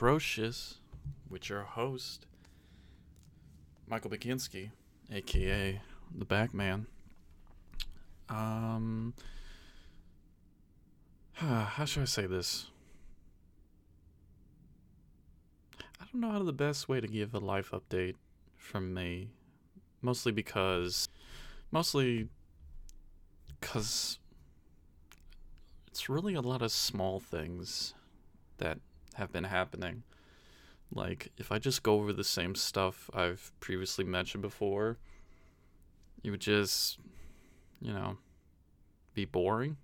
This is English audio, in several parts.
Atrocious with your host, Michael Baginski, aka the Bagman. Um, how should I say this? I don't know how the best way to give a life update from me, mostly because, mostly because it's really a lot of small things that have been happening. Like, if I just go over the same stuff I've previously mentioned before, it would just, you know, be boring.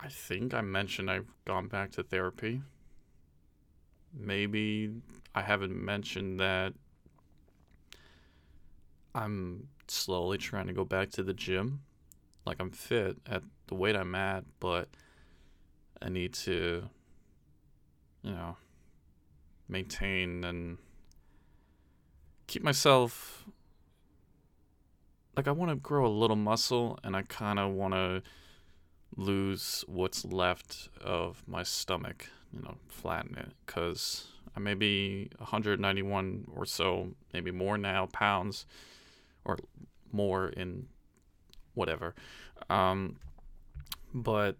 I think I mentioned I've gone back to therapy. Maybe I haven't mentioned that I'm slowly trying to go back to the gym. Like, I'm fit at the weight I'm at, but I need to, you know, maintain and keep myself like I want to grow a little muscle and I kind of want to lose what's left of my stomach, you know, flatten it cuz I may be 191 or so, maybe more now pounds or more in whatever. Um but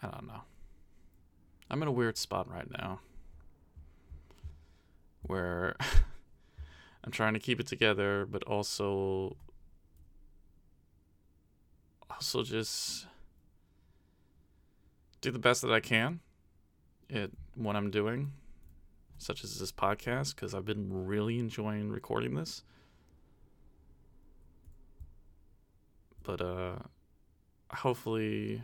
I don't know. I'm in a weird spot right now where I'm trying to keep it together, but also also just do the best that I can at what I'm doing, such as this podcast, because I've been really enjoying recording this. But uh hopefully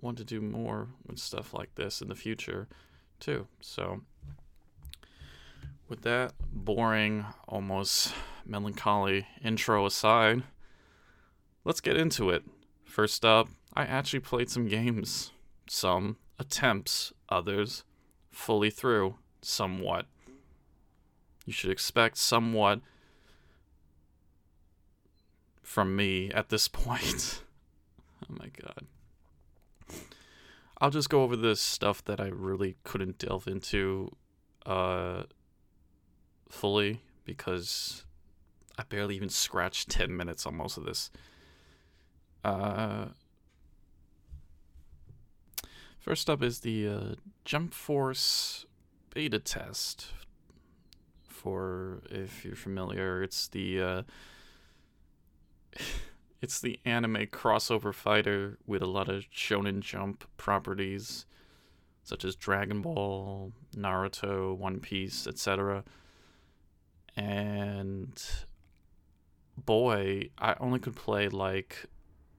want to do more with stuff like this in the future too. So with that boring, almost melancholy intro aside, let's get into it. First up, I actually played some games. Some attempts, others fully through, somewhat. You should expect somewhat from me at this point. oh my god. I'll just go over the stuff that I really couldn't delve into uh fully because I barely even scratched 10 minutes on most of this. Uh First up is the uh, Jump Force beta test. For if you're familiar, it's the uh, it's the anime crossover fighter with a lot of shonen jump properties such as Dragon Ball, Naruto, One Piece, etc. And boy, I only could play like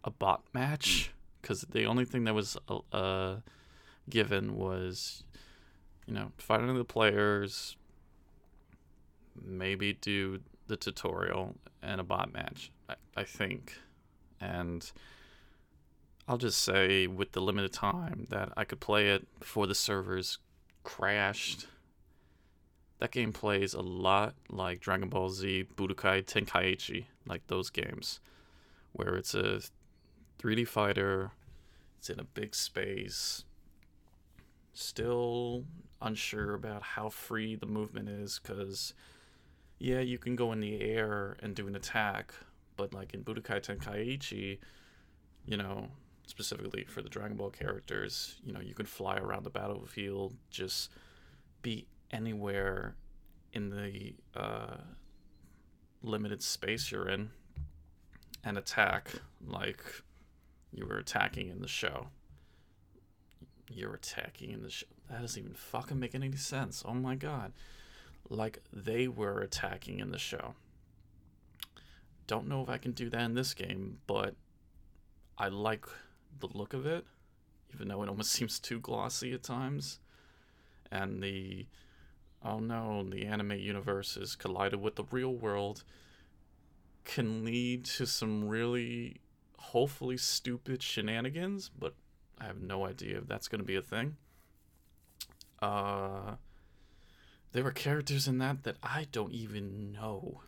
a bot match because the only thing that was uh, given was, you know, fighting the players, maybe do the tutorial and a bot match. I, I think, and I'll just say with the limited time that I could play it before the servers crashed. That game plays a lot like Dragon Ball Z Budokai Tenkaichi, like those games, where it's a 3D fighter. It's in a big space. Still unsure about how free the movement is because, yeah, you can go in the air and do an attack, but like in Budokai Tenkaichi, you know, specifically for the Dragon Ball characters, you know, you can fly around the battlefield, just be anywhere in the uh, limited space you're in and attack like you were attacking in the show. You're attacking in the show. That doesn't even fucking make any sense. Oh my god. Like they were attacking in the show. Don't know if I can do that in this game, but I like the look of it, even though it almost seems too glossy at times. And the oh no, the anime universe is collided with the real world can lead to some really hopefully stupid shenanigans, but I have no idea if that's going to be a thing. Uh, there were characters in that that I don't even know.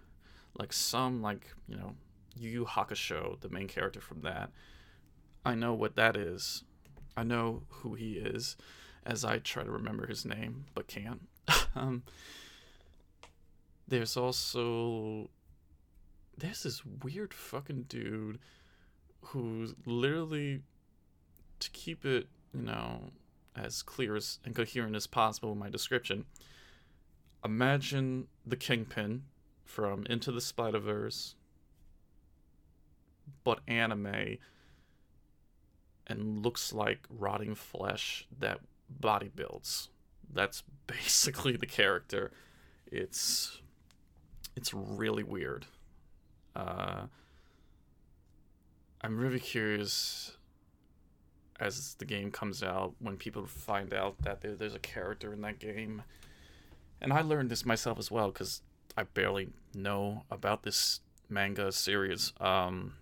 Like some, like, you know, Yu Yu Hakusho, the main character from that. I know what that is. I know who he is as I try to remember his name but can't. um, there's also there's this weird fucking dude who's literally to keep it, you know, as clear as and coherent as possible in my description. Imagine the Kingpin from Into the Spider Verse, but anime, and looks like rotting flesh that body builds. That's basically the character. It's it's really weird. Uh, I'm really curious as the game comes out when people find out that there, there's a character in that game. And I learned this myself as well because I barely know about this manga series um,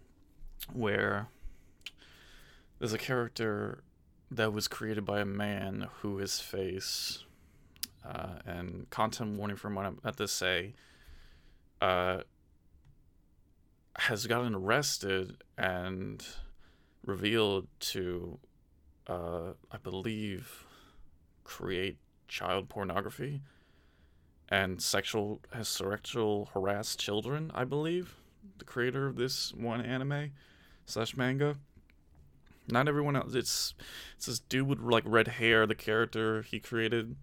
where there's a character that was created by a man who his face uh, and content warning from what I'm about to say uh, has gotten arrested and revealed to, uh, I believe, create child pornography and sexual sexual harass children. I believe the creator of this one anime slash manga. Not everyone else. It's it's this dude with like red hair. The character he created.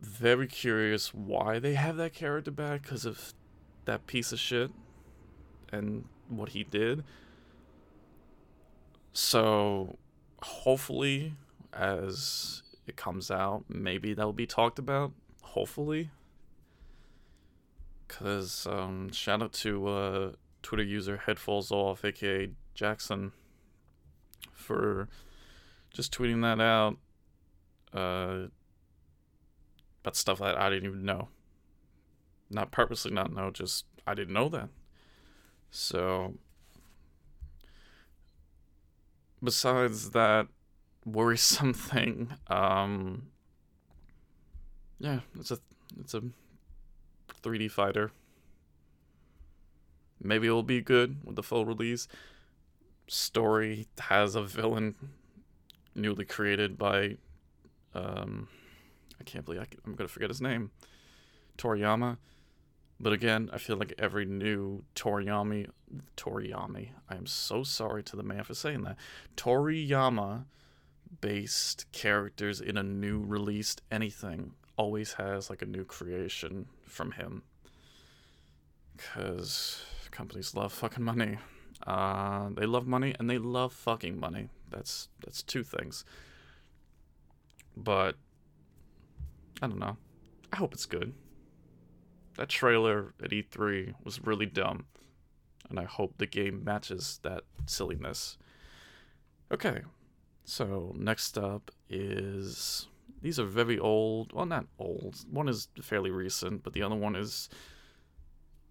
Very curious why they have that character back because of that piece of shit and what he did. So hopefully, as it comes out, maybe that'll be talked about. Hopefully. Because, um, shout out to uh, Twitter user Headfalls Off, aka Jackson, for just tweeting that out. Uh, about stuff that I didn't even know. Not purposely not know, just I didn't know that. So, besides that worrisome thing, um, yeah, it's a it's a 3D fighter. Maybe it'll be good with the full release. Story has a villain newly created by, um, I can't believe I am gonna forget his name, Toriyama. But again, I feel like every new Toriyama, Toriyama, I am so sorry to the man for saying that. Toriyama based characters in a new released anything always has like a new creation from him. Because companies love fucking money. Uh, they love money and they love fucking money. That's that's two things. But I don't know. I hope it's good. That trailer at E3 was really dumb, and I hope the game matches that silliness. Okay, so next up is these are very old. Well, not old. One is fairly recent, but the other one is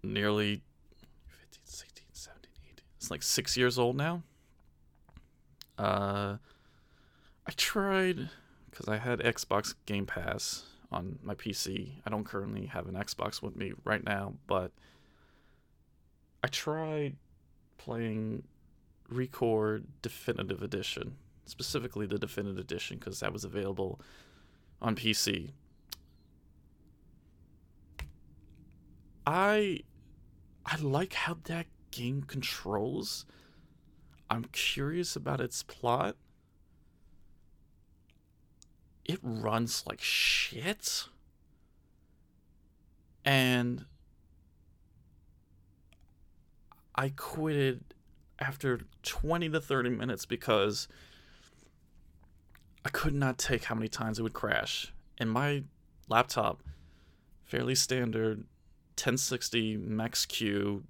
nearly 15, 16, 17, 18. It's like six years old now. Uh, I tried because I had Xbox Game Pass on my PC. I don't currently have an Xbox with me right now, but I tried playing ReCore Definitive Edition, specifically the Definitive Edition, because that was available on PC. I I like how that game controls. I'm curious about its plot it runs like shit. And I quitted after 20 to 30 minutes because I could not take how many times it would crash. And my laptop, fairly standard 1060 Max Q,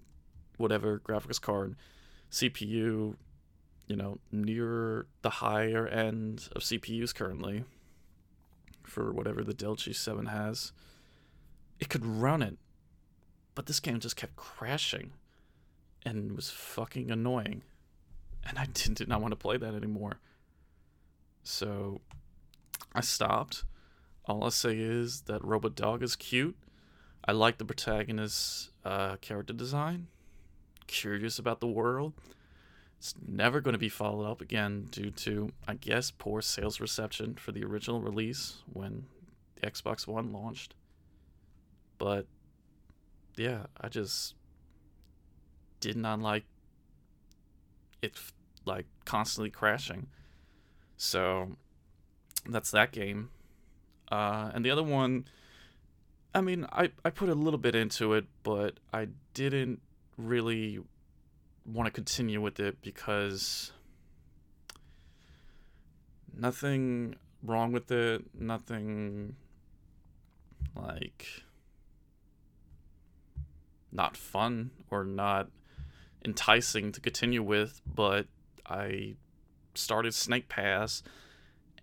whatever graphics card, CPU, you know, near the higher end of CPUs currently for whatever the Dell G7 has. It could run it, but this game just kept crashing and was fucking annoying. And I did, did not want to play that anymore. So I stopped. All i say is that Robot Dog is cute. I like the protagonist's uh, character design. Curious about the world. It's never going to be followed up again due to, I guess, poor sales reception for the original release when the Xbox One launched. But yeah, I just did not like it like constantly crashing. So that's that game. Uh, and the other one, I mean, I, I put a little bit into it, but I didn't really want to continue with it because nothing wrong with it, nothing like not fun or not enticing to continue with, but I started Snake Pass.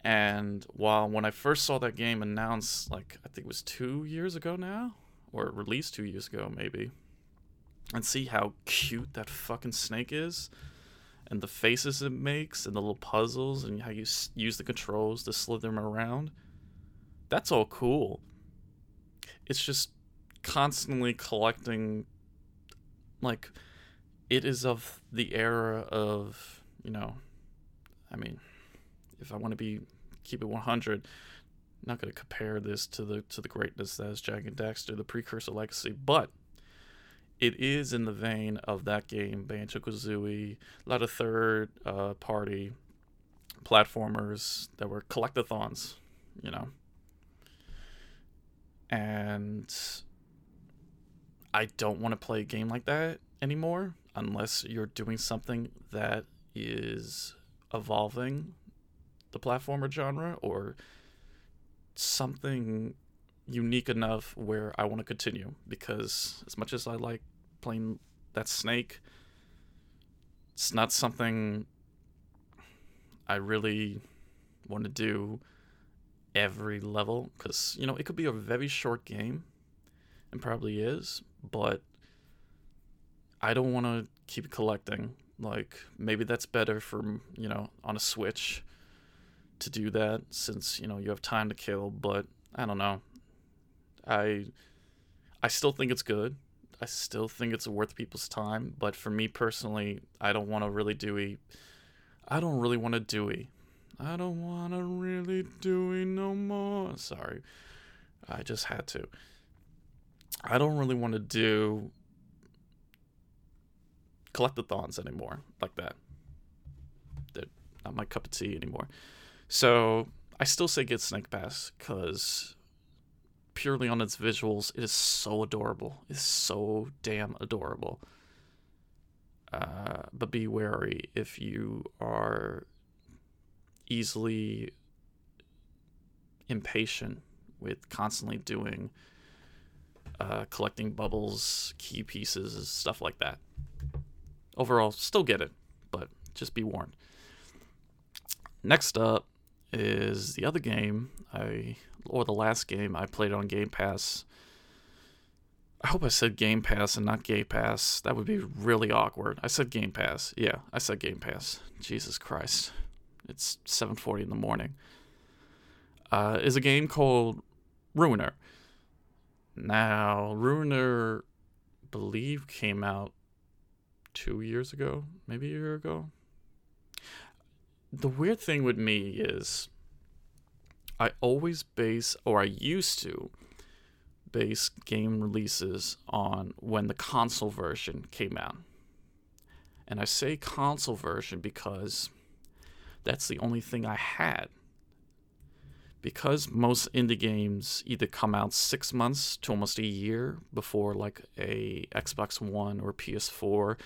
And while when I first saw that game announced, like I think it was two years ago now, or released two years ago maybe, and see how cute that fucking snake is, and the faces it makes, and the little puzzles, and how you use the controls to slither them around, that's all cool. It's just constantly collecting, like, it is of the era of you know, I mean, if I want to be keep it 100, not going to compare this to the to the greatness that is Jak and Daxter, the precursor legacy, but it is in the vein of that game, Banjo Kazooie, a lot of third uh, party platformers that were collectathons, you know. And I don't want to play a game like that anymore unless you're doing something that is evolving the platformer genre or something unique enough where I want to continue? Because as much as I like playing that snake it's not something I really want to do every level cuz you know it could be a very short game and probably is but I don't want to keep collecting like maybe that's better for you know on a Switch to do that since you know you have time to kill. But I don't know. I I still think it's good. I still think it's worth people's time. But for me personally, I don't want to really do I don't really want to do I don't want to really do no more. Sorry. I just had to. I don't really want to do collectathons anymore like that. They're not my cup of tea anymore. So I still say get Snake Pass because purely on its visuals, it is so adorable. It's so damn adorable. Uh, but be wary if you are easily impatient with constantly doing uh, collecting bubbles, key pieces, stuff like that overall, still get it, but just be warned. Next up is the other game I or the last game I played on Game Pass. I hope I said Game Pass and not Gay Pass. That would be really awkward. I said Game Pass. Yeah, I said Game Pass. Jesus Christ. It's 7:40 in the morning. Uh, is a game called Ruiner. Now, Ruiner believe came out two years ago, maybe a year ago. The weird thing with me is I always base, or I used to base game releases on when the console version came out. And I say console version because that's the only thing I had. Because most indie games either come out six months to almost a year before like a Xbox One or PS4,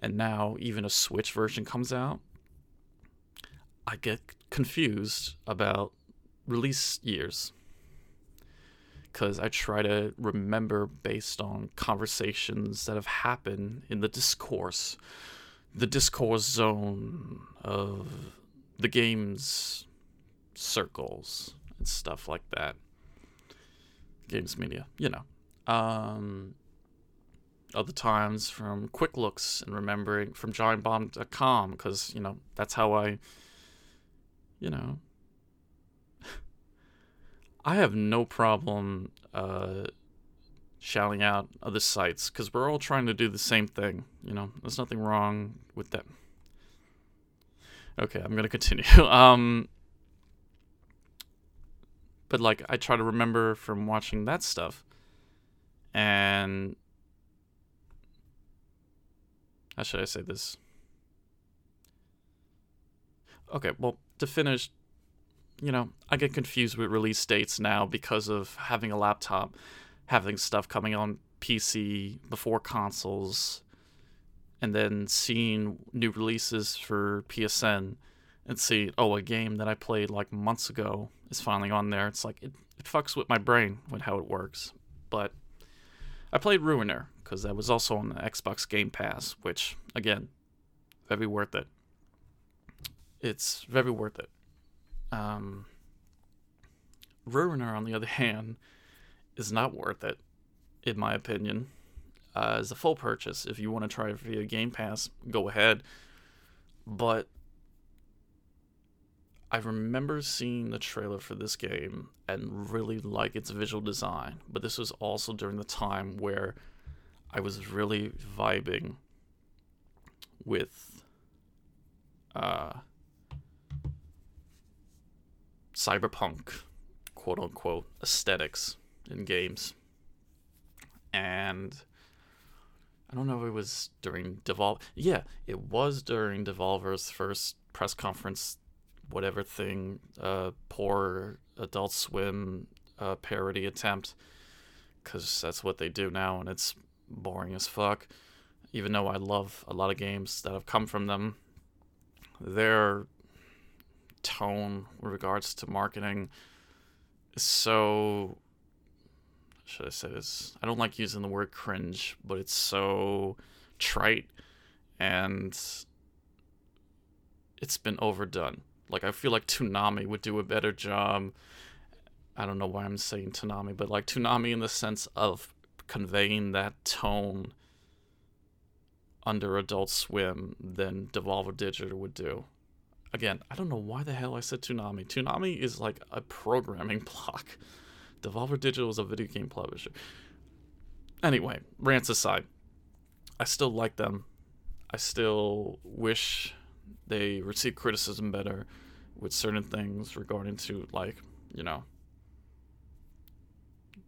and now even a Switch version comes out, I get confused about release years. Because I try to remember based on conversations that have happened in the discourse, the discourse zone of the game's circles and stuff like that. Games media, you know. Um, other times from quick looks and remembering from giantbomb.com because you know that's how i you know i have no problem uh shouting out other sites because we're all trying to do the same thing you know there's nothing wrong with that Okay, I'm gonna continue. Um, but like I try to remember from watching that stuff, and how should I say this? Okay, well, to finish, you know, I get confused with release dates now because of having a laptop, having stuff coming on PC before consoles, and then seeing new releases for PSN and see, oh, a game that I played like months ago is finally on there. It's like, it, it fucks with my brain with how it works. But I played Ruiner because that was also on the Xbox Game Pass, which, again, very worth it. It's very worth it. Um, Ruiner, on the other hand, is not worth it, in my opinion. Uh, as a full purchase, if you want to try it via Game Pass, go ahead. But I remember seeing the trailer for this game and really like its visual design, but this was also during the time where I was really vibing with uh, cyberpunk, quote unquote, aesthetics in games. And I don't know if it was during Devolver. Yeah, it was during Devolver's first press conference, whatever thing, uh, poor Adult Swim uh, parody attempt, because that's what they do now, and it's boring as fuck. Even though I love a lot of games that have come from them, their tone with regards to marketing is so should I say this? I don't like using the word cringe, but it's so trite and it's been overdone. Like I feel like Toonami would do a better job. I don't know why I'm saying Toonami, but like Toonami in the sense of conveying that tone under Adult Swim than Devolver Digital would do. Again, I don't know why the hell I said Toonami. Toonami is like a programming block. Devolver Digital is a video game publisher. Anyway, rants aside, I still like them. I still wish they receive criticism better with certain things regarding to like, you know,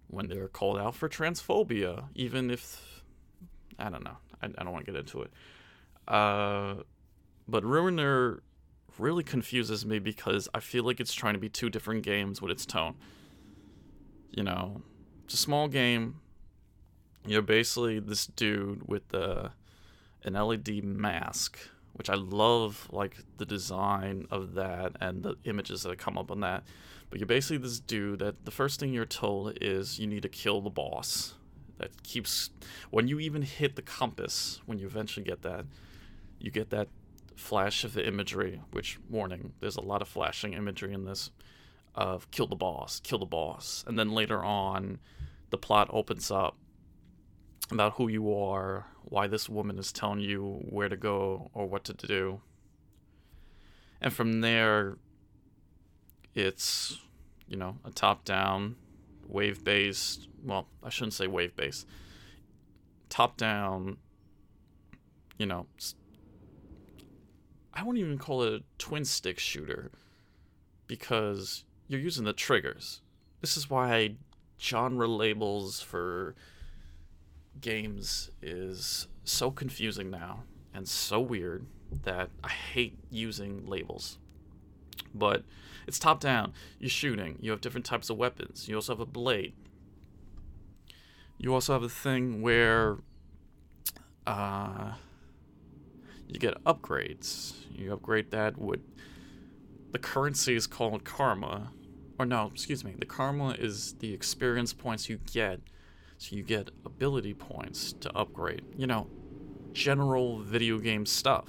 when they're called out for transphobia, even if I don't know. I, I don't want to get into it. Uh, but Ruiner really confuses me because I feel like it's trying to be two different games with its tone you know, it's a small game. You're basically this dude with the an LED mask, which I love, like the design of that and the images that come up on that. But you're basically this dude that the first thing you're told is you need to kill the boss. That keeps when you even hit the compass, when you eventually get that, you get that flash of the imagery. Which warning, there's a lot of flashing imagery in this of kill the boss, kill the boss. And then later on, the plot opens up about who you are, why this woman is telling you where to go or what to do. And from there, it's, you know, a top down, wave based, well, I shouldn't say wave based, top down, you know, I wouldn't even call it a twin stick shooter because you're using the triggers. This is why genre labels for games is so confusing now and so weird that I hate using labels. But it's top down. You're shooting. You have different types of weapons. You also have a blade. You also have a thing where uh, you get upgrades. You upgrade that with the currency is called karma, or no, excuse me, the karma is the experience points you get. So you get ability points to upgrade. You know, general video game stuff.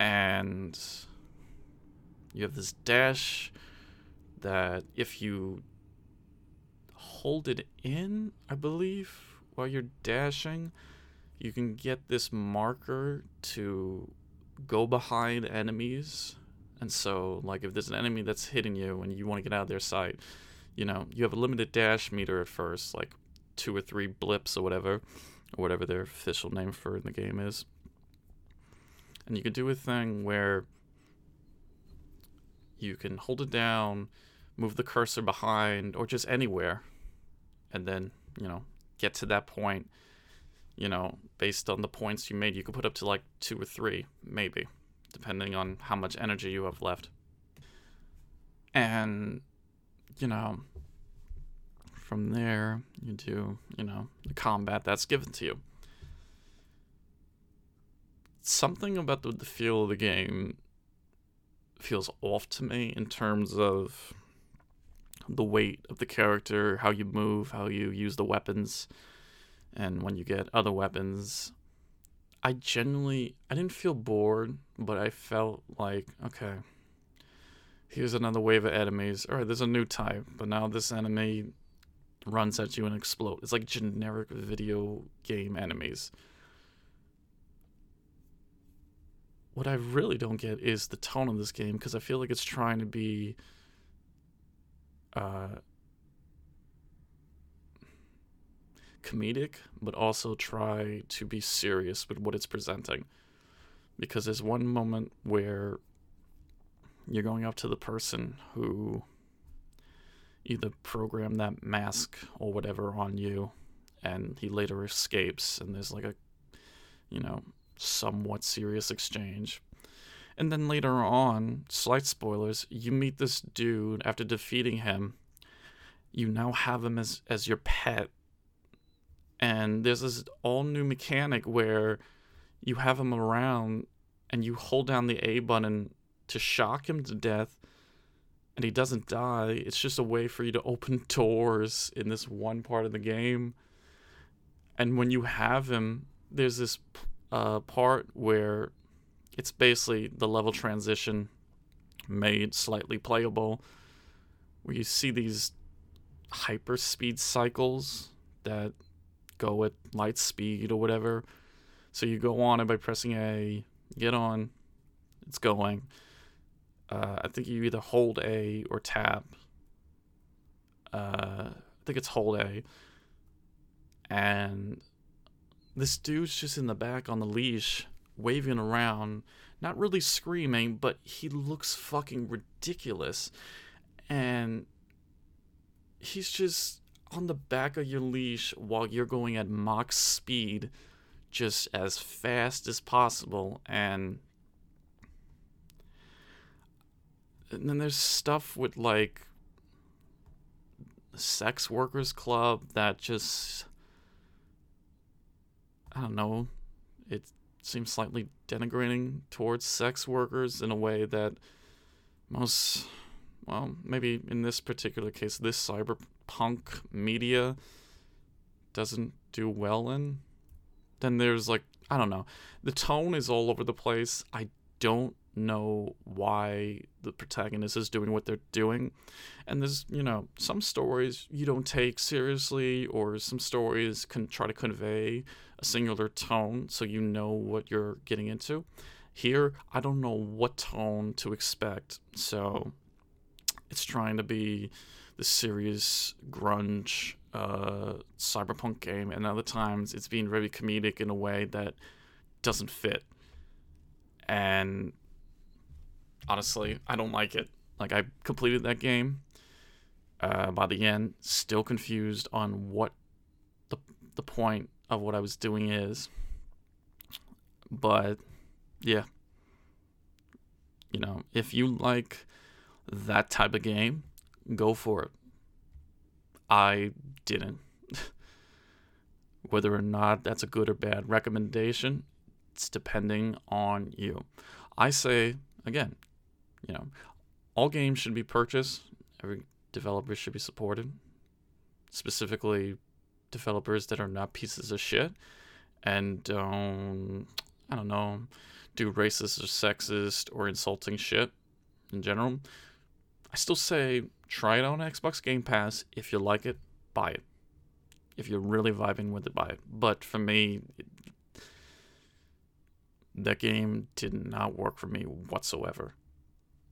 And you have this dash that if you hold it in, I believe, while you're dashing, you can get this marker to go behind enemies and so, like, if there's an enemy that's hitting you and you want to get out of their sight, you know, you have a limited dash meter at first, like two or three blips or whatever, or whatever their official name for in the game is. and you can do a thing where you can hold it down, move the cursor behind, or just anywhere, and then, you know, get to that point. You know, based on the points you made, you could put up to like two or three, maybe, depending on how much energy you have left. And, you know, from there, you do, you know, the combat that's given to you. Something about the, the feel of the game feels off to me in terms of the weight of the character, how you move, how you use the weapons, and when you get other weapons. I genuinely I didn't feel bored, but I felt like okay, here's another wave of enemies. All right, there's a new type, but now this enemy runs at you and explodes. It's like generic video game enemies. what I really don't get is the tone of this game because I feel like it's trying to be uh, comedic, but also try to be serious with what it's presenting. Because there's one moment where you're going up to the person who either program that mask or whatever on you, and he later escapes, and there's like a, you know, somewhat serious exchange. And then later on, slight spoilers, you meet this dude after defeating him. You now have him as, as your pet. And there's this all new mechanic where you have him around and you hold down the A button to shock him to death and he doesn't die. It's just a way for you to open doors in this one part of the game. And when you have him, there's this uh, part where it's basically the level transition made slightly playable, where you see these hyper speed cycles that go at light speed or whatever. So you go on it by pressing A, get on, it's going. Uh, I think you either hold A or tap. Uh, I think it's hold A. And this dude's just in the back on the leash, waving around, not really screaming, but he looks fucking ridiculous. And he's just on the back of your leash while you're going at Mach speed, just as fast as possible. And, and then there's stuff with like sex workers club that just I don't know, it seems slightly denigrating towards sex workers in a way that most, well, maybe in this particular case, this cyberpunk media doesn't do well in. Then there's like, I don't know, the tone is all over the place. I don't know why the protagonist is doing what they're doing. And there's, you know, some stories you don't take seriously, or some stories can try to convey a singular tone so you know what you're getting into. Here, I don't know what tone to expect. So it's trying to be the serious grunge uh, cyberpunk game, and other times it's being very comedic in a way that doesn't fit. And honestly, I don't like it. Like I completed that game. Uh, by the end, still confused on what the the point of what I was doing is. But yeah, you know, if you like that type of game, go for it. I didn't. Whether or not that's a good or bad recommendation, it's depending on you. I say again, you know, all games should be purchased. Every developer should be supported. Specifically, developers that are not pieces of shit and don't, I don't know, do racist or sexist or insulting shit in general. I still say try it on Xbox Game Pass. If you like it, buy it. If you're really vibing with it, buy it. But for me, it, that game did not work for me whatsoever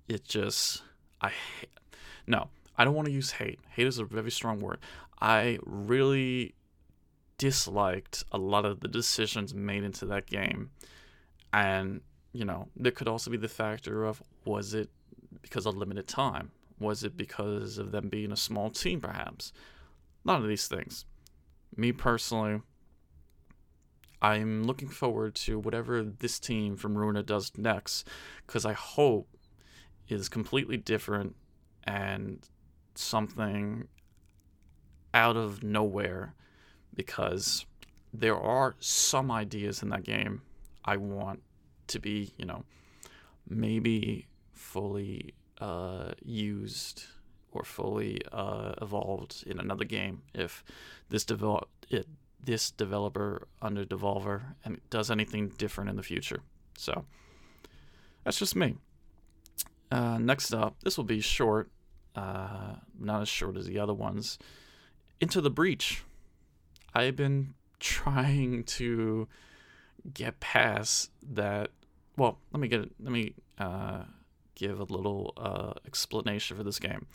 it just I no, I don't want to use hate. Hate is a very strong word. I really disliked a lot of the decisions made into that game. And you know, there could also be the factor of was it because of limited time? Was it because of them being a small team, perhaps? None of these things. Me personally, I'm looking forward to whatever this team from Ruiner does next, because I hope is completely different and something out of nowhere because there are some ideas in that game I want to be, you know, maybe fully uh, used or fully uh, evolved in another game if this develop it this developer under Devolver and does anything different in the future. So that's just me. Uh, next up, this will be short, uh, not as short as the other ones. Into the Breach. I've been trying to get past that. Well, let me get let me uh, give a little uh, explanation for this game.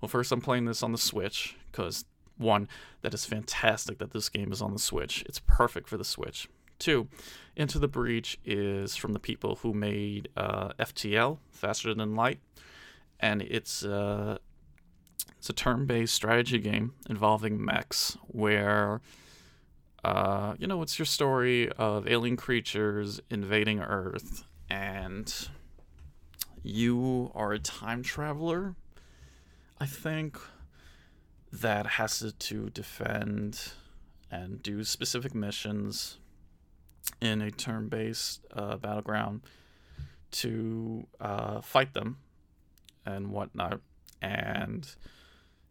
Well, first, I'm playing this on the Switch because one, that is fantastic that this game is on the Switch. It's perfect for the Switch. Two, Into the Breach is from the people who made uh, FTL, Faster Than Light, and it's uh, it's a turn-based strategy game involving mechs where uh, you know it's your story of alien creatures invading Earth, and you are a time traveler. I think that has to, to defend and do specific missions in a turn based uh, battleground to uh, fight them and whatnot. And,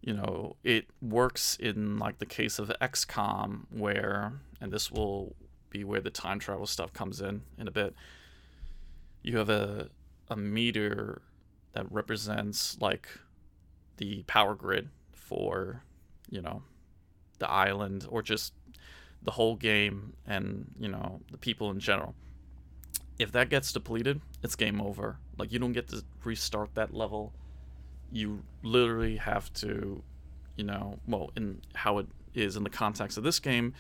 you know, it works in like the case of XCOM, where, and this will be where the time travel stuff comes in in a bit. You have a, a meter that represents like the power grid for, you know, the island or just the whole game and, you know, the people in general. If that gets depleted, it's game over. Like you don't get to restart that level. You literally have to, you know, well, in how it is in the context of this game,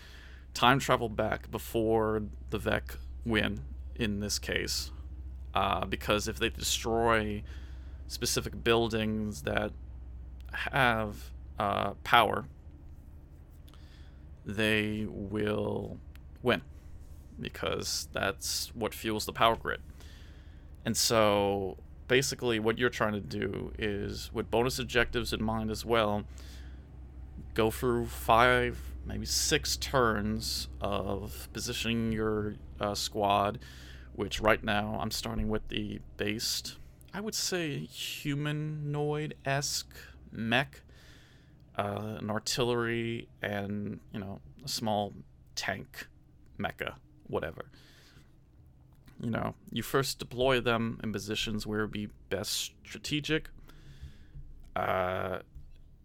time travel back before the Vek win in this case. Uh, because if they destroy specific buildings that have uh, power, they will win because that's what fuels the power grid. And so basically, what you're trying to do is, with bonus objectives in mind as well, go through five, maybe six turns of positioning your uh, squad, which right now I'm starting with the based, I would say humanoid esque mech, uh, an artillery, and you know a small tank mecha, whatever. You know, you first deploy them in positions where it would be best strategic. Uh,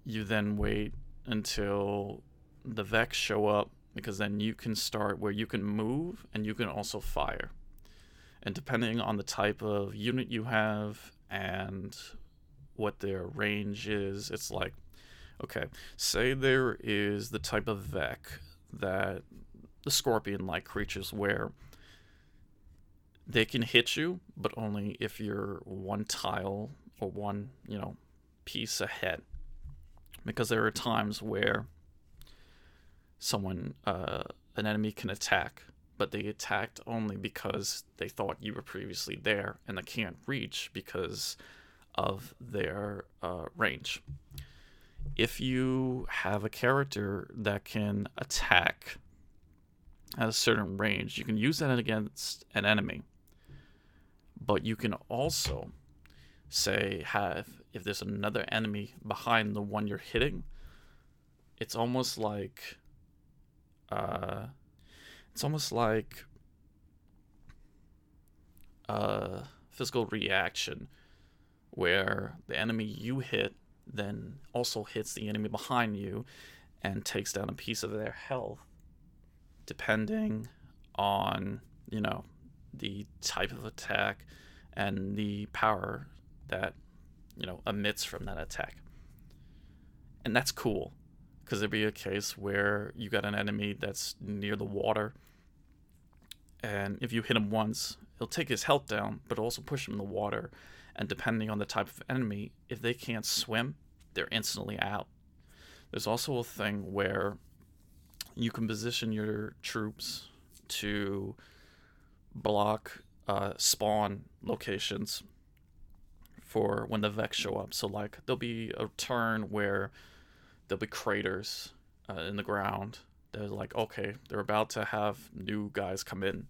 you then wait until the Veks show up because then you can start where you can move and you can also fire. And depending on the type of unit you have and what their range is. It's like, okay, say there is the type of Vek that the scorpion like creatures wear. they can hit you, but only if you're one tile or one, you know, piece ahead. Because there are times where someone, uh, an enemy can attack, but they attacked only because they thought you were previously there and they can't reach because of their uh, range. If you have a character that can attack at a certain range, you can use that against an enemy. But you can also say have if there's another enemy behind the one you're hitting, it's almost like uh it's almost like a physical reaction where the enemy you hit then also hits the enemy behind you and takes down a piece of their health depending on you know the type of attack and the power that you know emits from that attack and that's cool because there'd be a case where you got an enemy that's near the water and if you hit him once it'll take his health down, but also push him in the water. And depending on the type of enemy, if they can't swim, they're instantly out. There's also a thing where you can position your troops to block uh, spawn locations for when the Veks show up. So, like, there'll be a turn where there'll be craters uh, in the ground. They're like, okay, they're about to have new guys come in.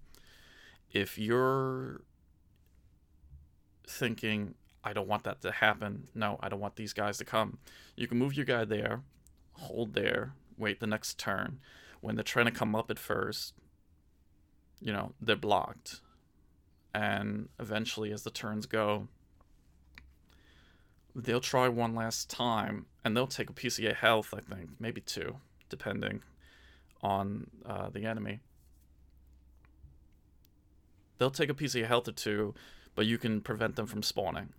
If you're thinking, I don't want that to happen, no, I don't want these guys to come, you can move your guy there, hold there, wait the next turn. When they're trying to come up at first, you know, they're blocked. And eventually, as the turns go, they'll try one last time and they'll take a your health, I think, maybe two, depending on uh, the enemy. They'll take a your health or two, but you can prevent them from spawning.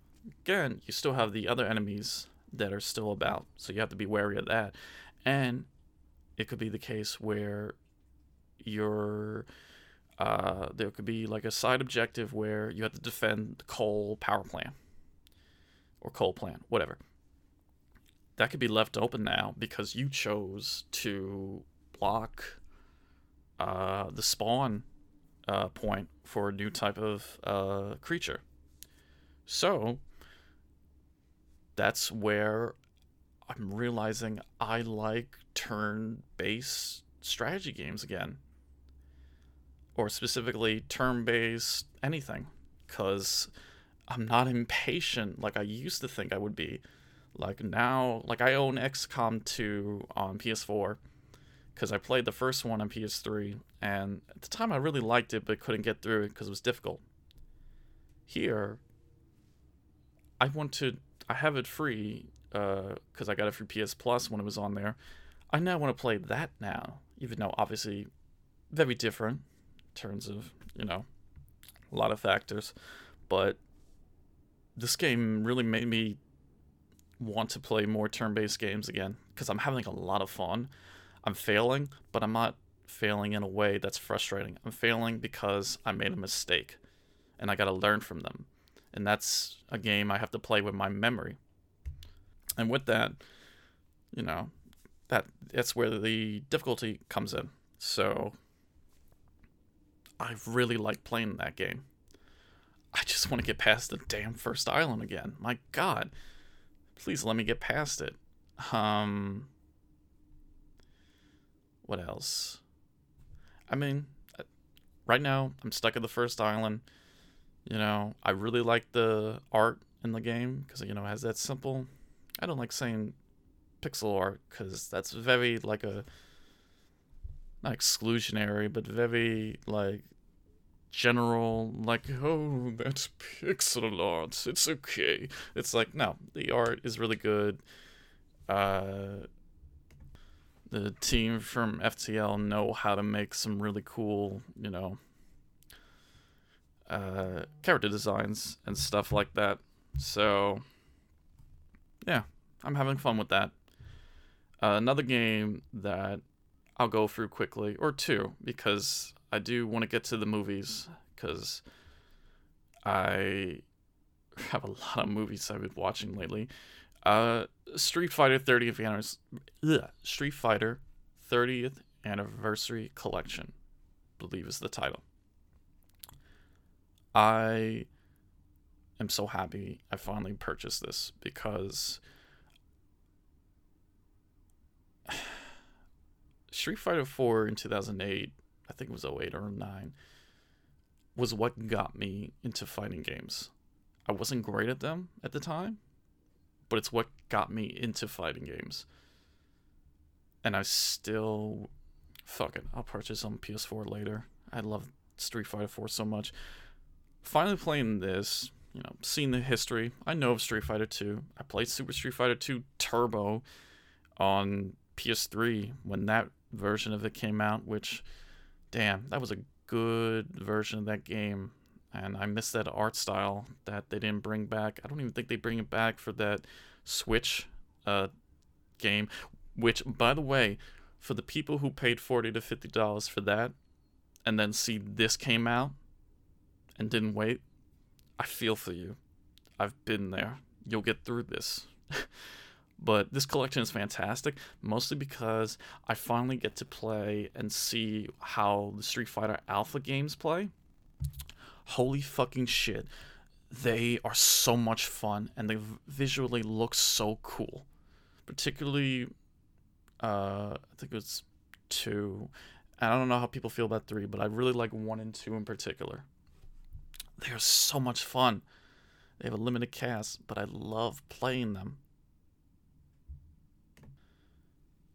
Again, you still have the other enemies that are still about, so you have to be wary of that. And it could be the case where you're uh, there could be like a side objective where you have to defend the coal power plant or coal plant, whatever. That could be left open now because you chose to block uh, the spawn uh, point for a new type of uh, creature. So that's where I'm realizing I like turn based strategy games again. Or specifically turn based anything. Because I'm not impatient like I used to think I would be. Like now, like I own XCOM 2 on PS4 because I played the first one on PS3, and at the time I really liked it but couldn't get through it because it was difficult. Here, I want to, I have it free because uh, I got it for PS Plus when it was on there. I now want to play that now, even though obviously very different in terms of, you know, a lot of factors. But this game really made me want to play more turn-based games again because I'm having a lot of fun. I'm failing, but I'm not failing in a way that's frustrating. I'm failing because I made a mistake and I got to learn from them. And that's a game I have to play with my memory. And with that, you know, that that's where the difficulty comes in. So I really like playing that game. I just want to get past the damn first island again. My god. Please let me get past it. Um what else? I mean, uh, right now I'm stuck at the first island. You know, I really like the art in the game because you know it has that simple. I don't like saying pixel art because that's very like a not exclusionary, but very like general like oh that's pixel art it's okay it's like no the art is really good uh the team from ftl know how to make some really cool you know uh character designs and stuff like that so yeah i'm having fun with that uh, another game that i'll go through quickly or two because I do want to get to the movies because I have a lot of movies I've been watching lately. Uh, Street Fighter 30th anniversary, Street Fighter 30th anniversary collection, believe is the title. I am so happy I finally purchased this because Street Fighter 4 in 2008 I think it was 08 or 09, was what got me into fighting games. I wasn't great at them at the time, but it's what got me into fighting games. And I still, fuck it, I'll purchase on PS4 later. I love Street Fighter 4 so much. Finally playing this, you know, seeing the history. I know of Street Fighter 2. I played Super Street Fighter 2 Turbo on PS3 when that version of it came out, which damn, that was a good version of that game. And I miss that art style that they didn't bring back. I don't even think they bring it back for that Switch uh, game. Which, by the way, for the people who paid forty to fifty dollars for that, and then see this came out, and didn't wait, I feel for you. I've been there. You'll get through this. but this collection is fantastic, mostly because I finally get to play and see how the Street Fighter Alpha games play. Holy fucking shit. They are so much fun and they visually look so cool. Particularly, uh, I think it was two. And I don't know how people feel about three, but I really like one and two in particular. They are so much fun. They have a limited cast, but I love playing them.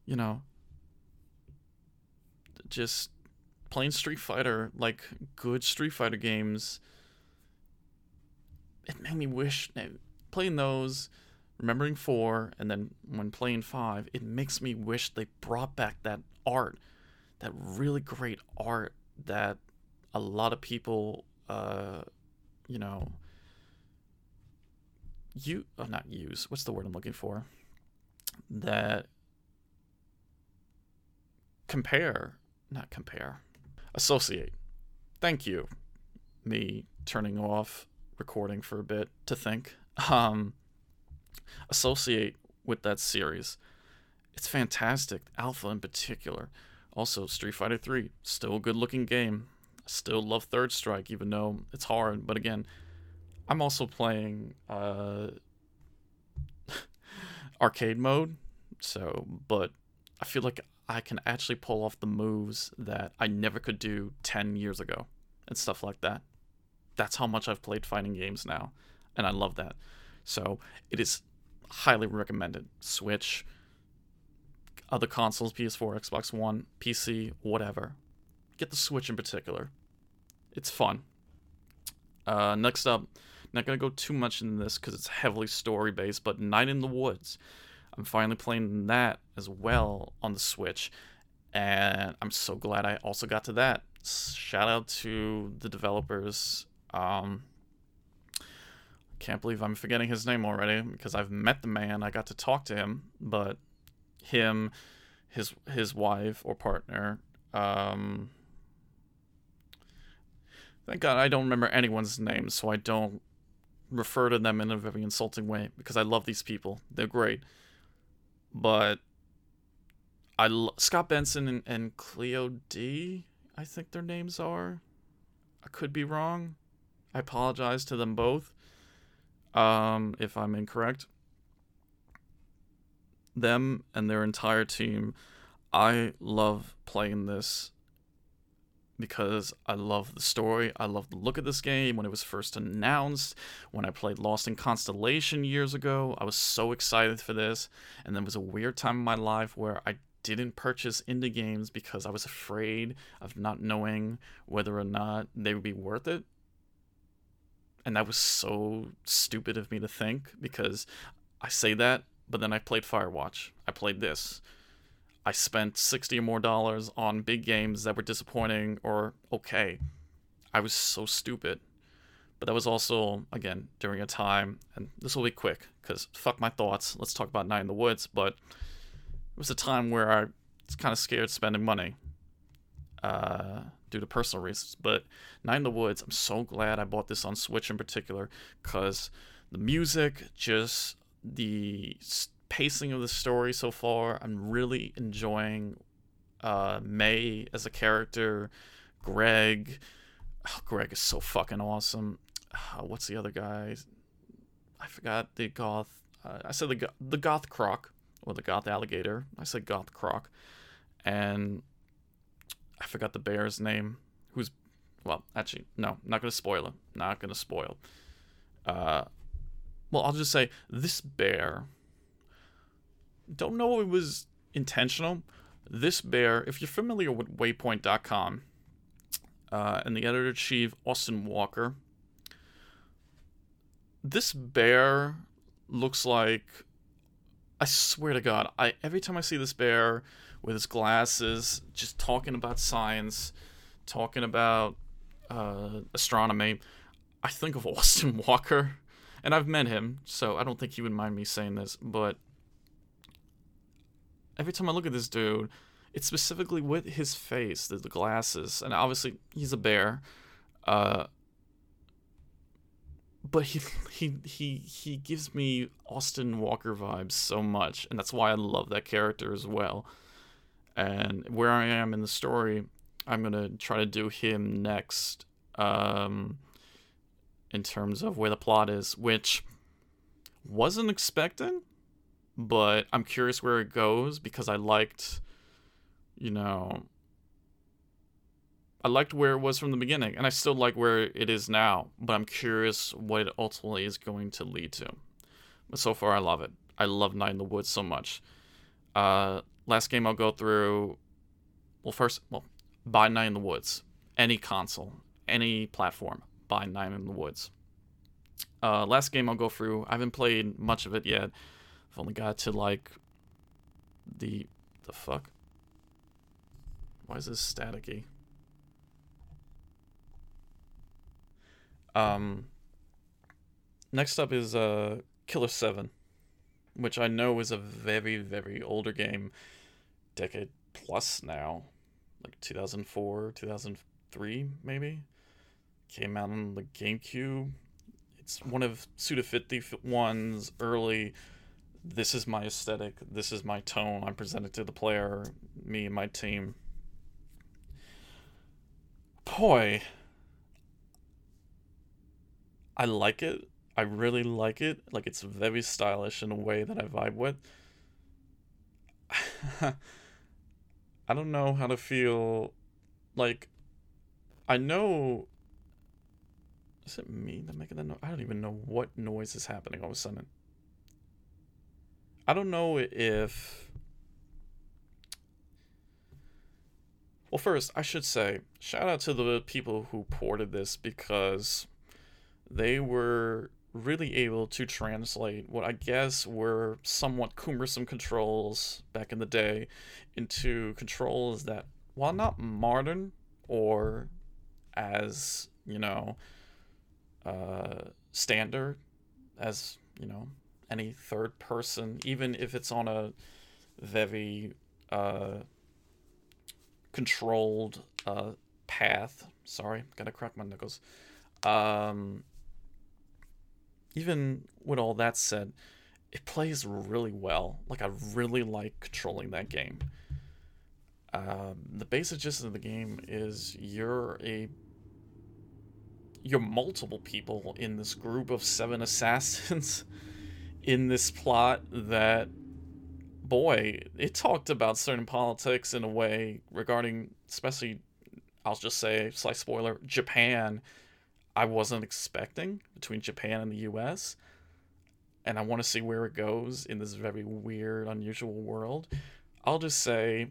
You know, just playing Street Fighter, like good Street Fighter games, it made me wish playing those, remembering four, and then when playing five, it makes me wish they brought back that art, that really great art that a lot of people, uh, you know, you oh, not use. What's the word I'm looking for? That compare, not compare, associate. Thank you. Me turning off recording for a bit to think. Um, associate with that series. It's fantastic. Alpha in particular. Also, Street Fighter 3, still a good looking game. Still love Third Strike, even though it's hard. But again, I'm also playing uh, arcade mode. So, but I feel like I can actually pull off the moves that I never could do 10 years ago and stuff like that. That's how much I've played fighting games now, and I love that. So, it is highly recommended. Switch, other consoles, PS4, Xbox One, PC, whatever. Get the Switch in particular. It's fun. Uh, next up, not gonna go too much into this because it's heavily story based, but Night in the Woods. I'm finally playing that as well on the Switch, and I'm so glad I also got to that. Shout out to the developers. Um, I can't believe I'm forgetting his name already because I've met the man. I got to talk to him, but him, his his wife or partner. Um, thank God I don't remember anyone's name, so I don't refer to them in a very insulting way because I love these people. They're great but I lo- Scott Benson and, and Cleo D, I think their names are. I could be wrong. I apologize to them both. Um, if I'm incorrect. Them and their entire team, I love playing this because I love the story. I love the look of this game when it was first announced. When I played Lost in Constellation years ago, I was so excited for this. And there was a weird time in my life where I didn't purchase indie games because I was afraid of not knowing whether or not they would be worth it. And that was so stupid of me to think because I say that, but then I played Firewatch. I played this. I spent 60 or more dollars on big games that were disappointing or okay. I was so stupid. But that was also, again, during a time, and this will be quick, because fuck my thoughts. Let's talk about Night in the Woods. But was a time where I was kind of scared spending money uh, due to personal reasons. But Night in the Woods, I'm so glad I bought this on Switch in particular, because the music, just the pacing of the story so far. I'm really enjoying uh, Mae as a character. Greg, oh, Greg is so fucking awesome. Uh, what's the other guy? I forgot the goth. Uh, I said the the goth croc or the goth alligator. I said goth croc, and I forgot the bear's name. Who's well, actually, no, not gonna spoil it. Not gonna spoil. Uh, well, I'll just say this bear don't know if it was intentional. This bear, if you're familiar with Waypoint.com, uh, and the editor in chief, Austin Walker, this bear looks like. I swear to God, I every time I see this bear with his glasses, just talking about science, talking about uh, astronomy, I think of Austin Walker, and I've met him, so I don't think he would mind me saying this, but every time I look at this dude, it's specifically with his face, the, the glasses, and obviously he's a bear. Uh, but he he he he gives me Austin Walker vibes so much, and that's why I love that character as well. And where I am in the story, I'm gonna try to do him next. Um, in terms of where the plot is, which wasn't expecting, but I'm curious where it goes because I liked, you know, I liked where it was from the beginning, and I still like where it is now, but I'm curious what it ultimately is going to lead to. But so far, I love it. I love Night in the Woods so much. Uh, last game I'll go through. Well, first, well, buy Night in the Woods. Any console, any platform, buy Night in the Woods. Uh, last game I'll go through. I haven't played much of it yet. I've only got to like the the fuck. Why is this staticky? Um, next up is uh, Killer 7, which I know is a very, very older game, decade plus now, like 2004, 2003, maybe. Came out on the GameCube. It's one of Suda51's early. This is my aesthetic. This is my tone. I present it to the player, me and my team. Boy, I like it. I really like it. Like it's very stylish in a way that I vibe with. I don't know how to feel like I know is it me that making that noise? I don't even know what noise is happening all of a sudden. I don't know if Well, first, I should say, shout out to the people who ported this because they were really able to translate what I guess were somewhat cumbersome controls back in the day into controls that, while not modern or as, you know, uh, standard as, you know, any third person, even if it's on a very uh, controlled uh, path. Sorry, gotta crack my knuckles. Um, even with all that said, it plays really well. Like I really like controlling that game. Um, the basic gist of the game is you're a you're multiple people in this group of seven assassins in this plot that boy it talked about certain politics in a way regarding especially i'll just say slight spoiler japan I wasn't expecting between Japan and the US. And I want to see where it goes in this very weird, unusual world. I'll just say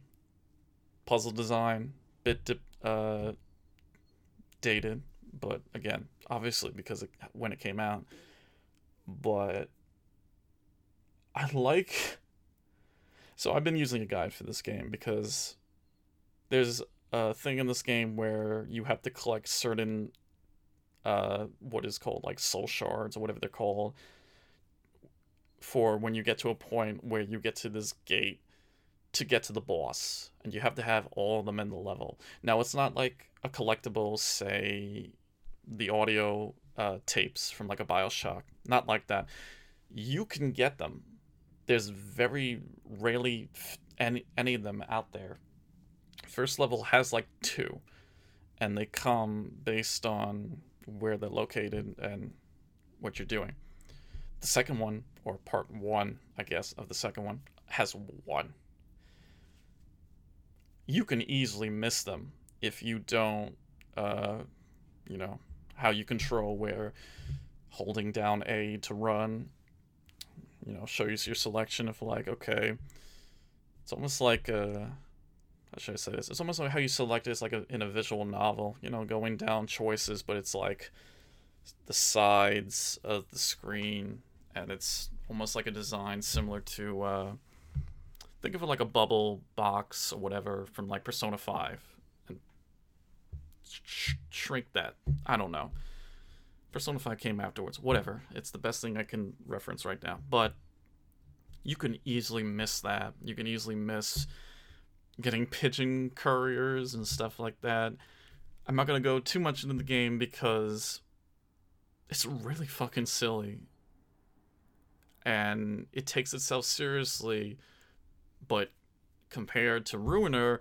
puzzle design, bit dip, uh, dated, but again, obviously because it, when it came out. But I like. So I've been using a guide for this game because there's a thing in this game where you have to collect certain uh, what is called like soul shards or whatever they're called for when you get to a point where you get to this gate to get to the boss and you have to have all of them in the level. Now it's not like a collectible say the audio uh, tapes from like a bioshock not like that. You can get them. There's very rarely any, any of them out there. First level has like two and they come based on where they're located and what you're doing. The second one, or part one, I guess, of the second one, has one. You can easily miss them if you don't, uh, you know, how you control where holding down A to run, you know, shows your selection of like, okay, it's almost like a how should I say this? It's almost like how you select it. It's like a, in a visual novel, you know, going down choices, but it's like the sides of the screen, and it's almost like a design similar to, uh, think of it like a bubble box or whatever from like Persona 5. And sh- shrink that. I don't know. Persona 5 came afterwards. Whatever. It's the best thing I can reference right now. But you can easily miss that. You can easily miss getting pigeon couriers and stuff like that. I'm not going to go too much into the game because it's really fucking silly. And it takes itself seriously, but compared to Ruiner,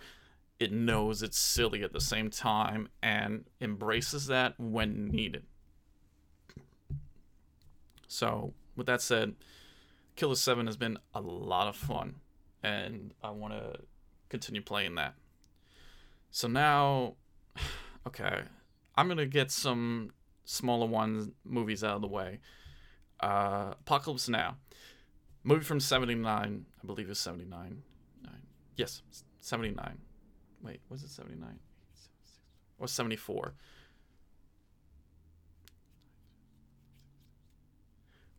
it knows it's silly at the same time and embraces that when needed. So, with that said, Killer 7 has been a lot of fun, and I want to continue playing that. So now, okay, I'm to get some smaller ones, movies out of the way. Uh, Apocalypse Now. Movie from 79, I believe it's 79. Yes, 79. Wait, was it 79? Or 74?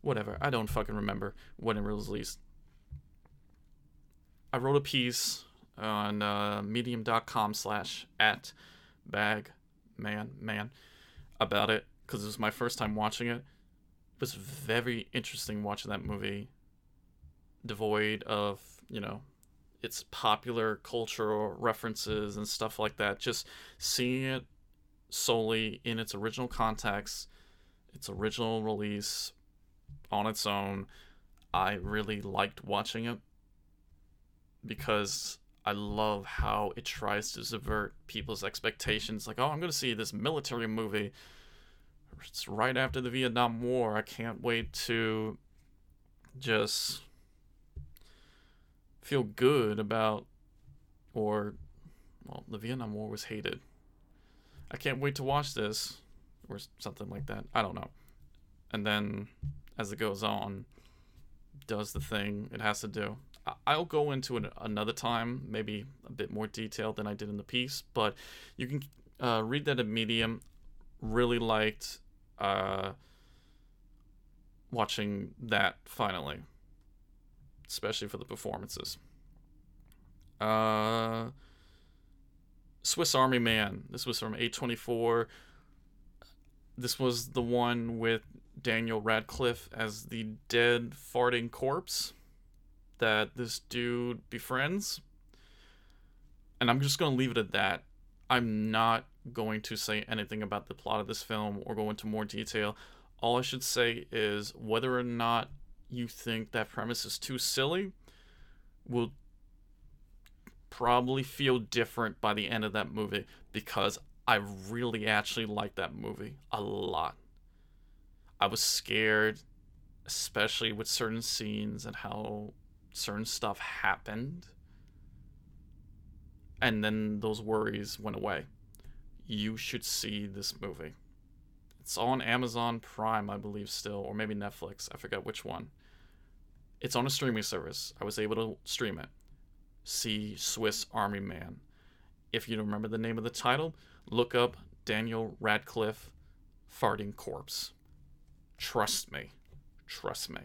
Whatever. I don't fucking remember when it was released. I wrote a piece on uh, medium.com slash at bag man man about it because it was my first time watching it. It was very interesting watching that movie devoid of, you know, its popular cultural references and stuff like that. Just seeing it solely in its original context, its original release on its own, I really liked watching it because I love how it tries to subvert people's expectations. Like, oh, I'm going to see this military movie. It's right after the Vietnam War. I can't wait to just feel good about, or, well, the Vietnam War was hated. I can't wait to watch this, or something like that. I don't know. And then, as it goes on, does the thing it has to do. I'll go into it another time, maybe a bit more detail than I did in the piece, but you can uh, read that at Medium. Really liked uh, watching that finally especially for the performances. Uh, Swiss Army Man. This was from A24. This was the one with Daniel Radcliffe as the dead farting corpse that this dude befriends. And I'm just going to leave it at that. I'm not going to say anything about the plot of this film or go into more detail. All I should say is whether or not you think that premise is too silly will probably feel different by the end of that movie because I really actually like that movie a lot. I was scared, especially with certain scenes and how certain stuff happened. And then those worries went away. You should see this movie. It's on Amazon Prime, I believe, still, or maybe Netflix. I forget which one. It's on a streaming service. I was able to stream it. See Swiss Army Man. If you don't remember the name of the title, look up Daniel Radcliffe Farting Corpse. Trust me. Trust me.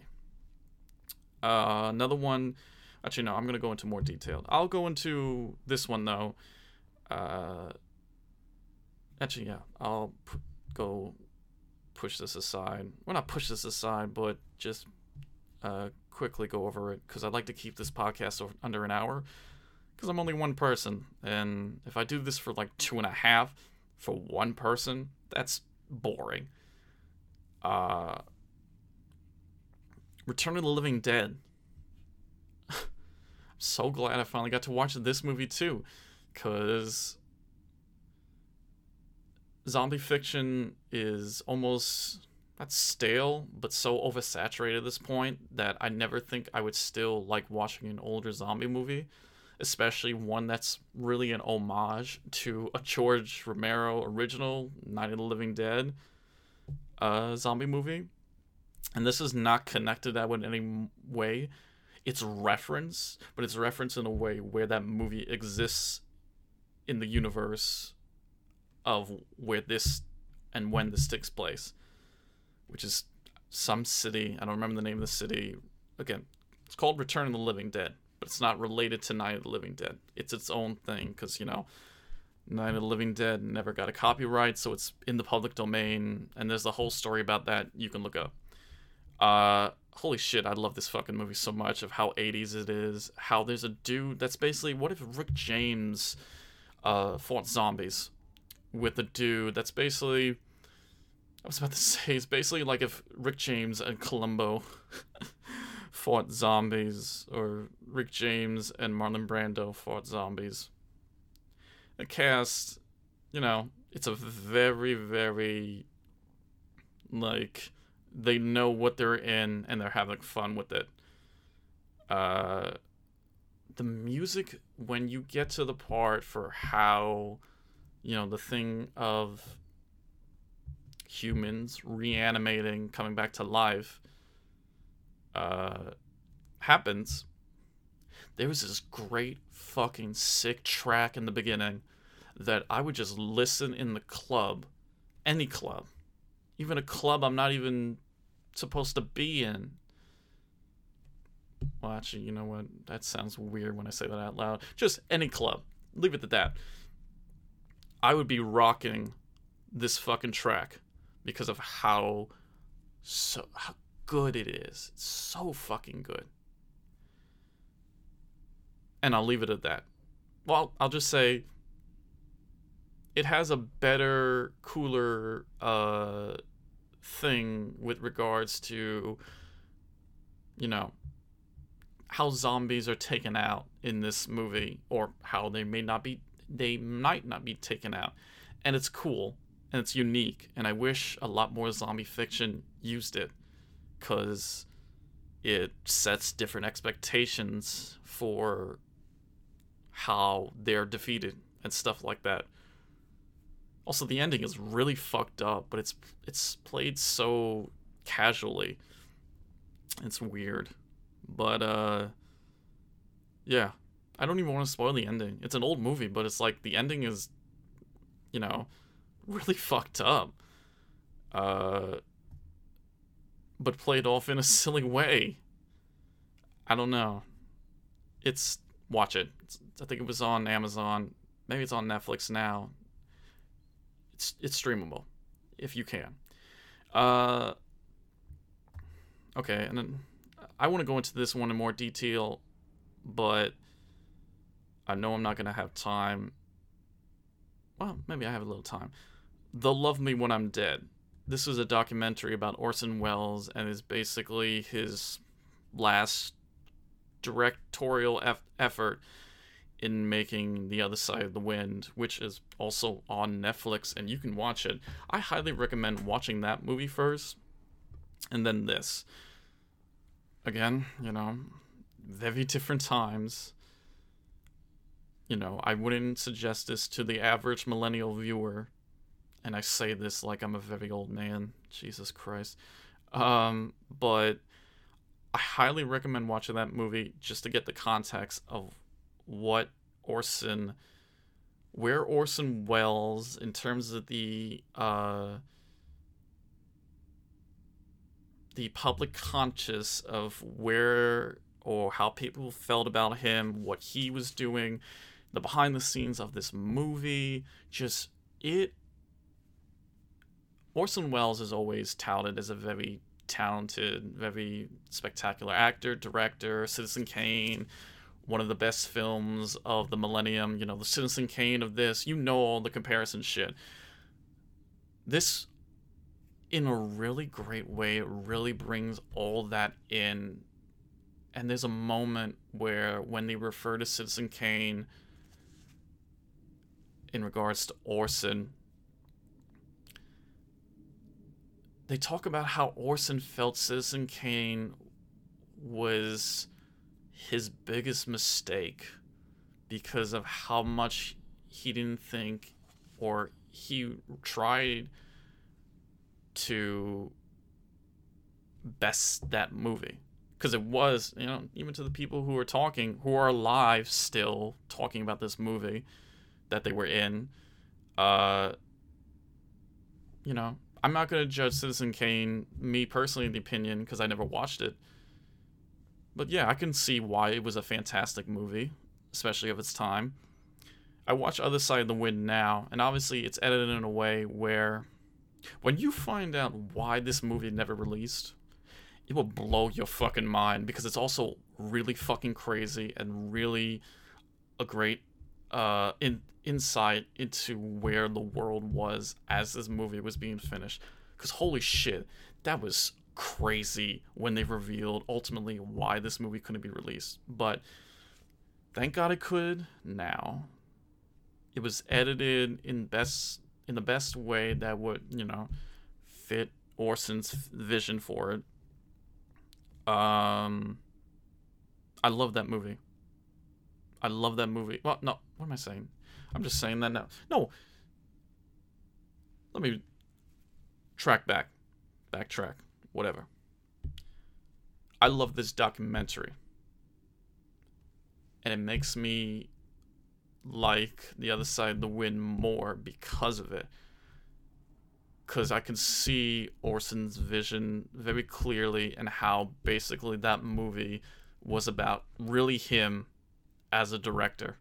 Uh, another one. Actually, no, I'm going to go into more detail. I'll go into this one, though. Uh, actually, yeah, I'll p- go push this aside. Well, not push this aside, but just uh, quickly go over it because I'd like to keep this podcast under an hour because I'm only one person. And if I do this for like two and a half for one person, that's boring. Uh, Return of the Living Dead. I'm so glad I finally got to watch this movie too because zombie fiction is almost that's stale, but so oversaturated at this point that I never think I would still like watching an older zombie movie, especially one that's really an homage to a George Romero original Night of the Living Dead uh, zombie movie. And this is not connected that in any way. It's reference, but it's reference in a way where that movie exists in the universe of where this and when this takes place which is some city. I don't remember the name of the city. Again, it's called Return of the Living Dead, but it's not related to Night of the Living Dead. It's its own thing because, you know, Night of the Living Dead never got a copyright, so it's in the public domain, and there's the whole story about that you can look up. Uh, holy shit, I love this fucking movie so much of how 80s it is, how there's a dude that's basically, what if Rick James uh, fought zombies with a dude that's basically I was about to say it's basically like if Rick James and Columbo fought zombies, or Rick James and Marlon Brando fought zombies. The cast, you know, it's a very, very like they know what they're in and they're having fun with it. Uh, the music when you get to the part for how, you know, the thing of humans reanimating, coming back to life, uh, happens. There was this great fucking sick track in the beginning that I would just listen in the club, any club, even a club I'm not even supposed to be in. Well, actually, you know what? That sounds weird when I say that out loud. Just any club. Leave it at that. I would be rocking this fucking track because of how so how good it is. It's so fucking good. And I'll leave it at that. Well, I'll just say it has a better, cooler uh, thing with regards to, you know, how zombies are taken out in this movie, or how they may not be, they might not be taken out, and it's cool and it's unique. And I wish a lot more zombie fiction used it, because it sets different expectations for how they're defeated and stuff like that. Also, the ending is really fucked up, but it's it's played so casually. It's weird, but uh, yeah, I don't even want to spoil the ending. It's an old movie, but it's like the ending is, you know, really fucked up. Uh, but played off in a silly way. I don't know. It's watch it. It's, I think it was on Amazon. Maybe it's on Netflix now it's it's streamable if you can. Uh, okay, and then I want to go into this one in more detail, but I know I'm not gonna have time. Well, maybe I have a little time. They'll love me when I'm dead. This is a documentary about Orson Welles and is basically his last directorial effort in making The Other Side of the Wind, which is also on Netflix and you can watch it. I highly recommend watching that movie first and then this. Again, you know, very different times. You know, I wouldn't suggest this to the average millennial viewer. And I say this like I'm a very old man. Jesus Christ. Um, but I highly recommend watching that movie just to get the context of what Orson, where Orson Welles, in terms of the uh, the public conscious of where or how people felt about him, what he was doing, the behind the scenes of this movie, just it. Orson Welles is always touted as a very talented, very spectacular actor, director, Citizen Kane, one of the best films of the millennium, you know, the Citizen Kane of this, you know all the comparison shit. This in a really great way really brings all that in. And there's a moment where when they refer to Citizen Kane in regards to Orson, they talk about how Orson felt Citizen Kane was his biggest mistake because of how much he didn't think or he tried to best that movie. Because it was you know even to the people who are talking who are alive still talking about this movie that they were in uh you know i'm not going to judge citizen kane me personally in the opinion because i never watched it but yeah, I can see why it was a fantastic movie, especially of its time. I watch Other Side of the Wind now, and obviously it's edited in a way where when you find out why this movie never released, it will blow your fucking mind because it's also really fucking crazy and really a great uh in insight into where the world was as this movie was being finished. Because holy shit, that was crazy when they revealed ultimately why this movie couldn't be released. But thank God it could now. It was edited in best in the best way that would, you know, fit Orson's vision for it. Um I love that movie. I love that movie. Well, no, what am I saying? I'm just saying that now. No. Let me track back. Backtrack. Whatever. I love this documentary. And it makes me like The Other Side of the Wind more because of it. Because I can see Orson's vision very clearly and how basically that movie was about really him as a director.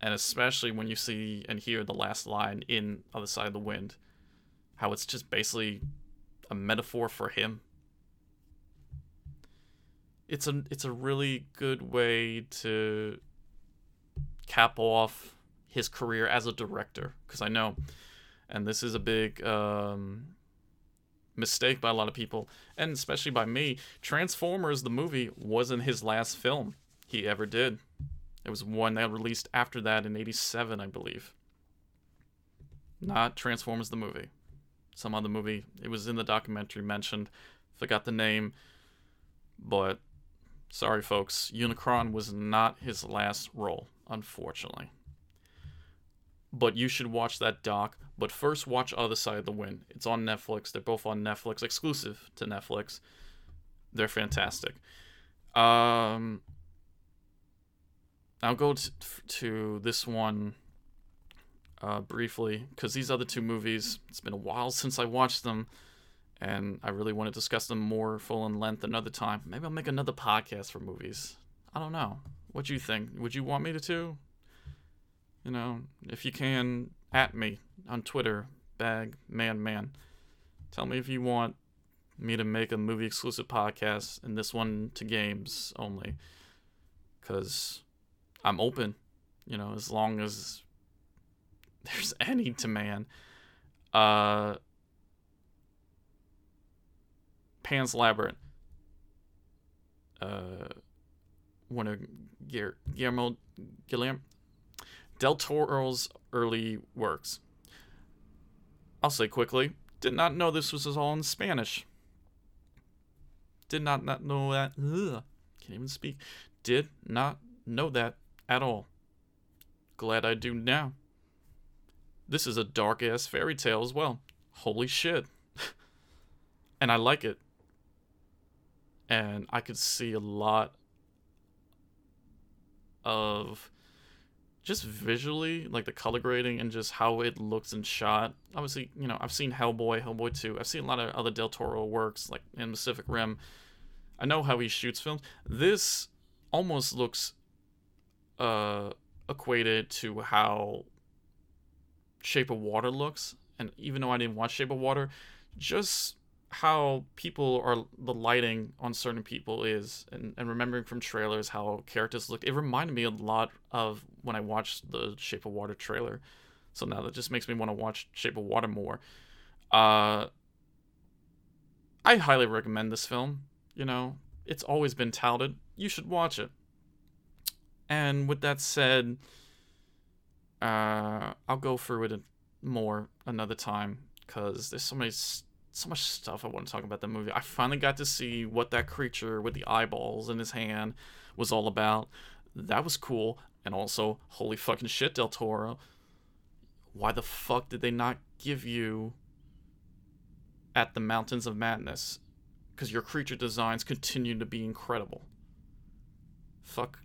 And especially when you see and hear the last line in Other Side of the Wind, how it's just basically a metaphor for him. It's a it's a really good way to cap off his career as a director because I know, and this is a big um, mistake by a lot of people, and especially by me. Transformers the movie wasn't his last film he ever did. It was one that released after that in '87, I believe. Not Transformers the movie, some other movie. It was in the documentary mentioned. Forgot the name, but sorry, folks. Unicron was not his last role unfortunately. But you should watch that doc. But first, watch Other Side of the Wind. It's on Netflix. They're both on Netflix, exclusive to Netflix. They're fantastic. Um, I'll go to, to this one uh, briefly because these other two movies, it's been a while since I watched them, and I really want to discuss them more full in length another time. Maybe I'll make another podcast for movies. I don't know. What do you think? Would you want me to too? You know, if you can, at me on Twitter, bag man man. Tell me if you want me to make a movie exclusive podcast and this one to games only. Cause I'm open, you know, as long as there's any demand. Uh Pan's Labyrinth. Uh one of Guillermo Guillermo Del Toro's early works. I'll say quickly, did not know this was all in Spanish. Did not not know that. Ugh, can't even speak. Did not know that at all. Glad I do now. This is a dark ass fairy tale as well. Holy shit. and I like it. And I could see a lot of just visually, like the color grading and just how it looks and shot. Obviously, you know, I've seen Hellboy, Hellboy 2. I've seen a lot of other Del Toro works, like in Pacific Rim. I know how he shoots films. This almost looks uh, equated to how Shape of Water looks. And even though I didn't watch Shape of Water, just how people are the lighting on certain people is and, and remembering from trailers how characters look. It reminded me a lot of when i watched the shape of water trailer. So now that just makes me want to watch shape of water more. Uh i highly recommend this film you know? It's always been touted. You should watch it and with that said uh i'll go through it more another time because there's so many so much stuff I want to talk about the movie. I finally got to see what that creature with the eyeballs in his hand was all about. That was cool. And also, holy fucking shit, Del Toro. Why the fuck did they not give you at the Mountains of Madness? Because your creature designs continue to be incredible. Fuck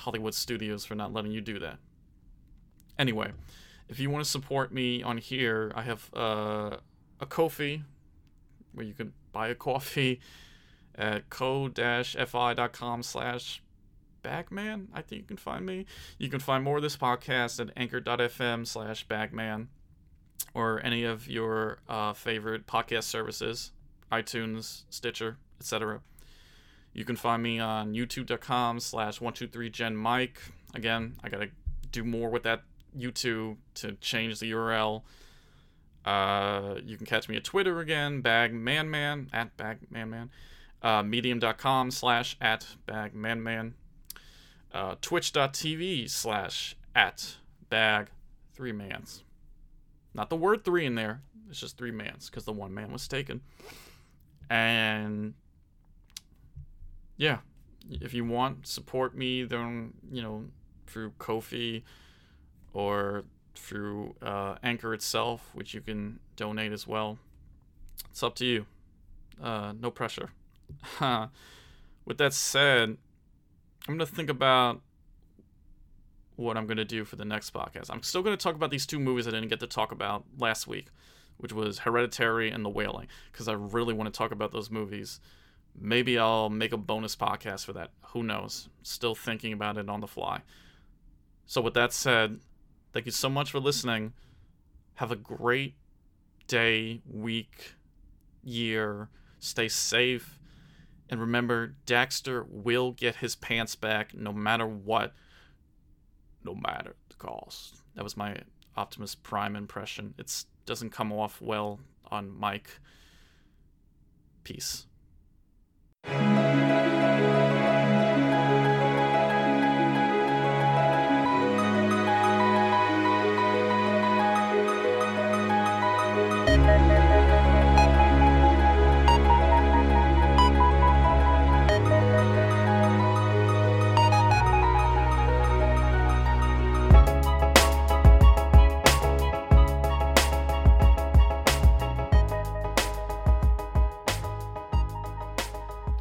Hollywood Studios for not letting you do that. Anyway, if you want to support me on here, I have uh, a Ko-fi where you can buy a coffee at ko-fi.com slash bagman i think you can find me you can find more of this podcast at anchor.fm slash bagman or any of your uh, favorite podcast services itunes stitcher etc you can find me on youtube.com slash 123genmike. again i gotta do more with that youtube to change the url Uh, you can catch me at Twitter again, bagmanman, at bagmanman. Uh, medium.com slash at bagmanman. Uh, twitch.tv slash at bag three mans. Not the word three in there. It's just three mans because the one man was taken. And yeah, if you want, support me. Then you know through Ko-fi or through uh, Anchor itself, which you can donate as well. It's up to you. Uh, no pressure. With that said, I'm gonna think about what I'm gonna do for the next podcast. I'm still gonna talk about these two movies I didn't get to talk about last week, which was Hereditary and The Wailing, because I really want to talk about those movies. Maybe I'll make a bonus podcast for that. Who knows? Still thinking about it on the fly. So, with that said, thank you so much for listening. Have a great day, week, year. Stay safe. And remember, Daxter will get his pants back no matter what, no matter the cost. That was my Optimus Prime impression. It doesn't come off well on mic. Peace. Música